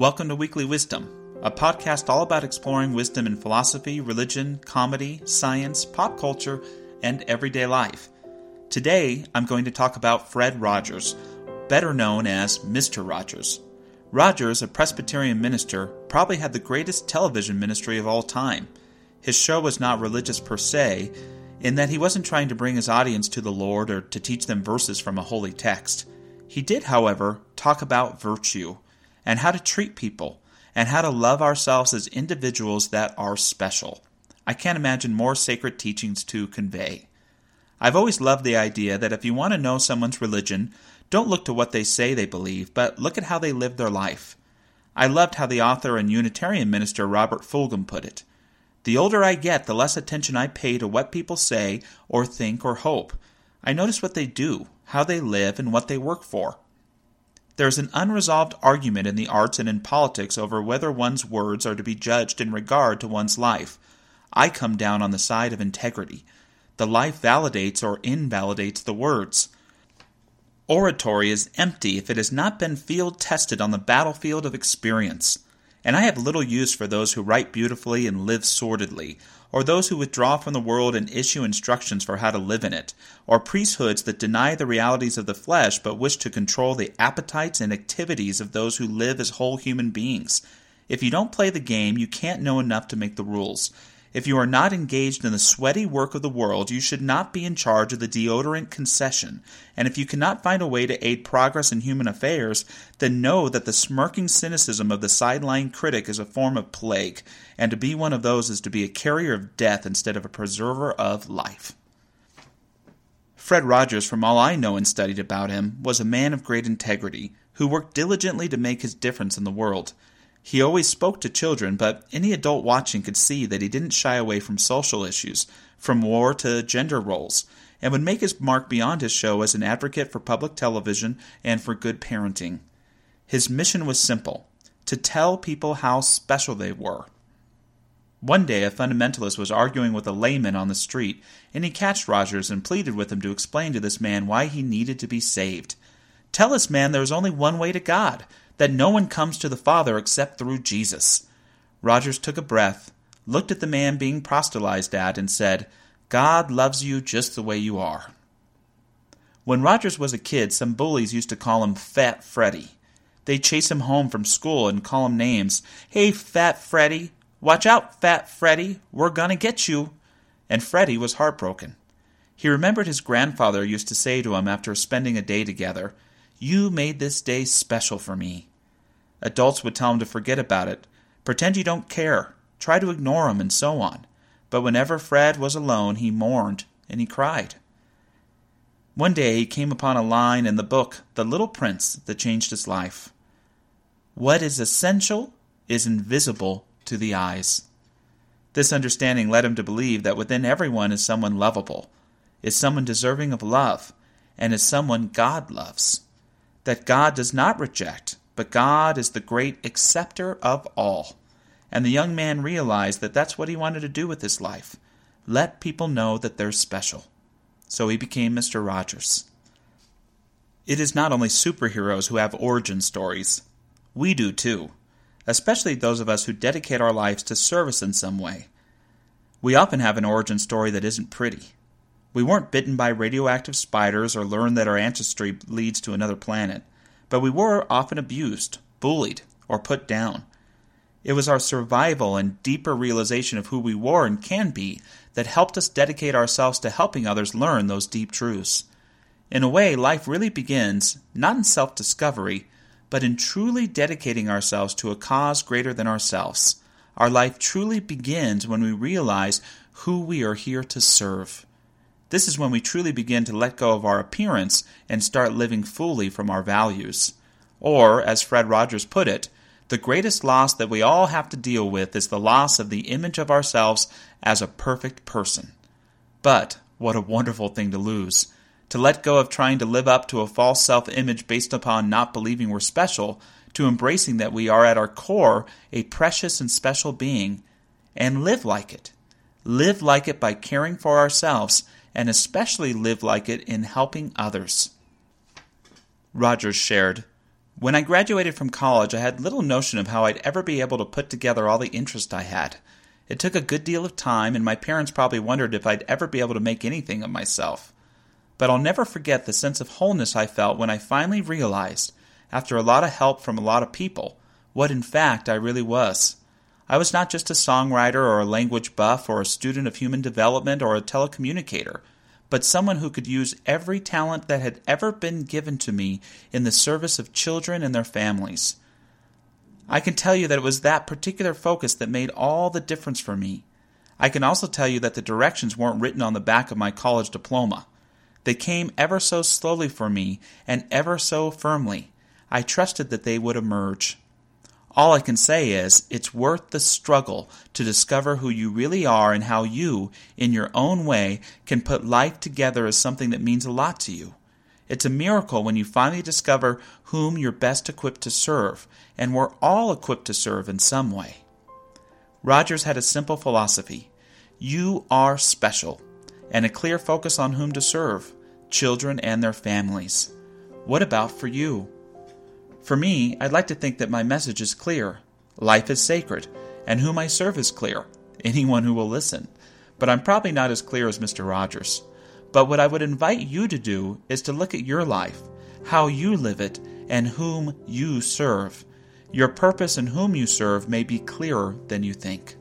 Welcome to Weekly Wisdom, a podcast all about exploring wisdom in philosophy, religion, comedy, science, pop culture, and everyday life. Today, I'm going to talk about Fred Rogers, better known as Mr. Rogers. Rogers, a Presbyterian minister, probably had the greatest television ministry of all time. His show was not religious per se, in that he wasn't trying to bring his audience to the Lord or to teach them verses from a holy text. He did, however, talk about virtue and how to treat people and how to love ourselves as individuals that are special. I can't imagine more sacred teachings to convey. I've always loved the idea that if you want to know someone's religion, don't look to what they say they believe, but look at how they live their life. I loved how the author and Unitarian minister Robert Fulghum put it. The older I get, the less attention I pay to what people say or think or hope. I notice what they do, how they live, and what they work for. There is an unresolved argument in the arts and in politics over whether one's words are to be judged in regard to one's life. I come down on the side of integrity. The life validates or invalidates the words. Oratory is empty if it has not been field tested on the battlefield of experience. And I have little use for those who write beautifully and live sordidly, or those who withdraw from the world and issue instructions for how to live in it, or priesthoods that deny the realities of the flesh but wish to control the appetites and activities of those who live as whole human beings. If you don't play the game, you can't know enough to make the rules. If you are not engaged in the sweaty work of the world, you should not be in charge of the deodorant concession. And if you cannot find a way to aid progress in human affairs, then know that the smirking cynicism of the sideline critic is a form of plague, and to be one of those is to be a carrier of death instead of a preserver of life. Fred Rogers, from all I know and studied about him, was a man of great integrity, who worked diligently to make his difference in the world. He always spoke to children, but any adult watching could see that he didn't shy away from social issues, from war to gender roles, and would make his mark beyond his show as an advocate for public television and for good parenting. His mission was simple to tell people how special they were. One day, a fundamentalist was arguing with a layman on the street, and he catched Rogers and pleaded with him to explain to this man why he needed to be saved. Tell us, man, there is only one way to God that no one comes to the Father except through Jesus. Rogers took a breath, looked at the man being proselytized at, and said, God loves you just the way you are. When Rogers was a kid, some bullies used to call him Fat Freddy. They'd chase him home from school and call him names. Hey, Fat Freddy! Watch out, Fat Freddy! We're gonna get you! And Freddy was heartbroken. He remembered his grandfather used to say to him after spending a day together, You made this day special for me. Adults would tell him to forget about it, pretend you don't care, try to ignore him, and so on. But whenever Fred was alone, he mourned and he cried. One day he came upon a line in the book, The Little Prince, that changed his life. What is essential is invisible to the eyes. This understanding led him to believe that within everyone is someone lovable, is someone deserving of love, and is someone God loves. That God does not reject, but God is the great acceptor of all. And the young man realized that that's what he wanted to do with his life let people know that they're special. So he became Mr. Rogers. It is not only superheroes who have origin stories, we do too, especially those of us who dedicate our lives to service in some way. We often have an origin story that isn't pretty. We weren't bitten by radioactive spiders or learned that our ancestry leads to another planet but we were often abused, bullied, or put down. It was our survival and deeper realization of who we were and can be that helped us dedicate ourselves to helping others learn those deep truths. In a way, life really begins not in self discovery, but in truly dedicating ourselves to a cause greater than ourselves. Our life truly begins when we realize who we are here to serve. This is when we truly begin to let go of our appearance and start living fully from our values. Or, as Fred Rogers put it, the greatest loss that we all have to deal with is the loss of the image of ourselves as a perfect person. But what a wonderful thing to lose. To let go of trying to live up to a false self image based upon not believing we're special, to embracing that we are at our core a precious and special being, and live like it. Live like it by caring for ourselves and especially live like it in helping others. Rogers shared, When I graduated from college, I had little notion of how I'd ever be able to put together all the interest I had. It took a good deal of time, and my parents probably wondered if I'd ever be able to make anything of myself. But I'll never forget the sense of wholeness I felt when I finally realized, after a lot of help from a lot of people, what in fact I really was. I was not just a songwriter or a language buff or a student of human development or a telecommunicator but someone who could use every talent that had ever been given to me in the service of children and their families. I can tell you that it was that particular focus that made all the difference for me. I can also tell you that the directions weren't written on the back of my college diploma. They came ever so slowly for me and ever so firmly. I trusted that they would emerge. All I can say is, it's worth the struggle to discover who you really are and how you, in your own way, can put life together as something that means a lot to you. It's a miracle when you finally discover whom you're best equipped to serve, and we're all equipped to serve in some way. Rogers had a simple philosophy you are special, and a clear focus on whom to serve children and their families. What about for you? For me, I'd like to think that my message is clear. Life is sacred, and whom I serve is clear. Anyone who will listen. But I'm probably not as clear as Mr. Rogers. But what I would invite you to do is to look at your life, how you live it, and whom you serve. Your purpose and whom you serve may be clearer than you think.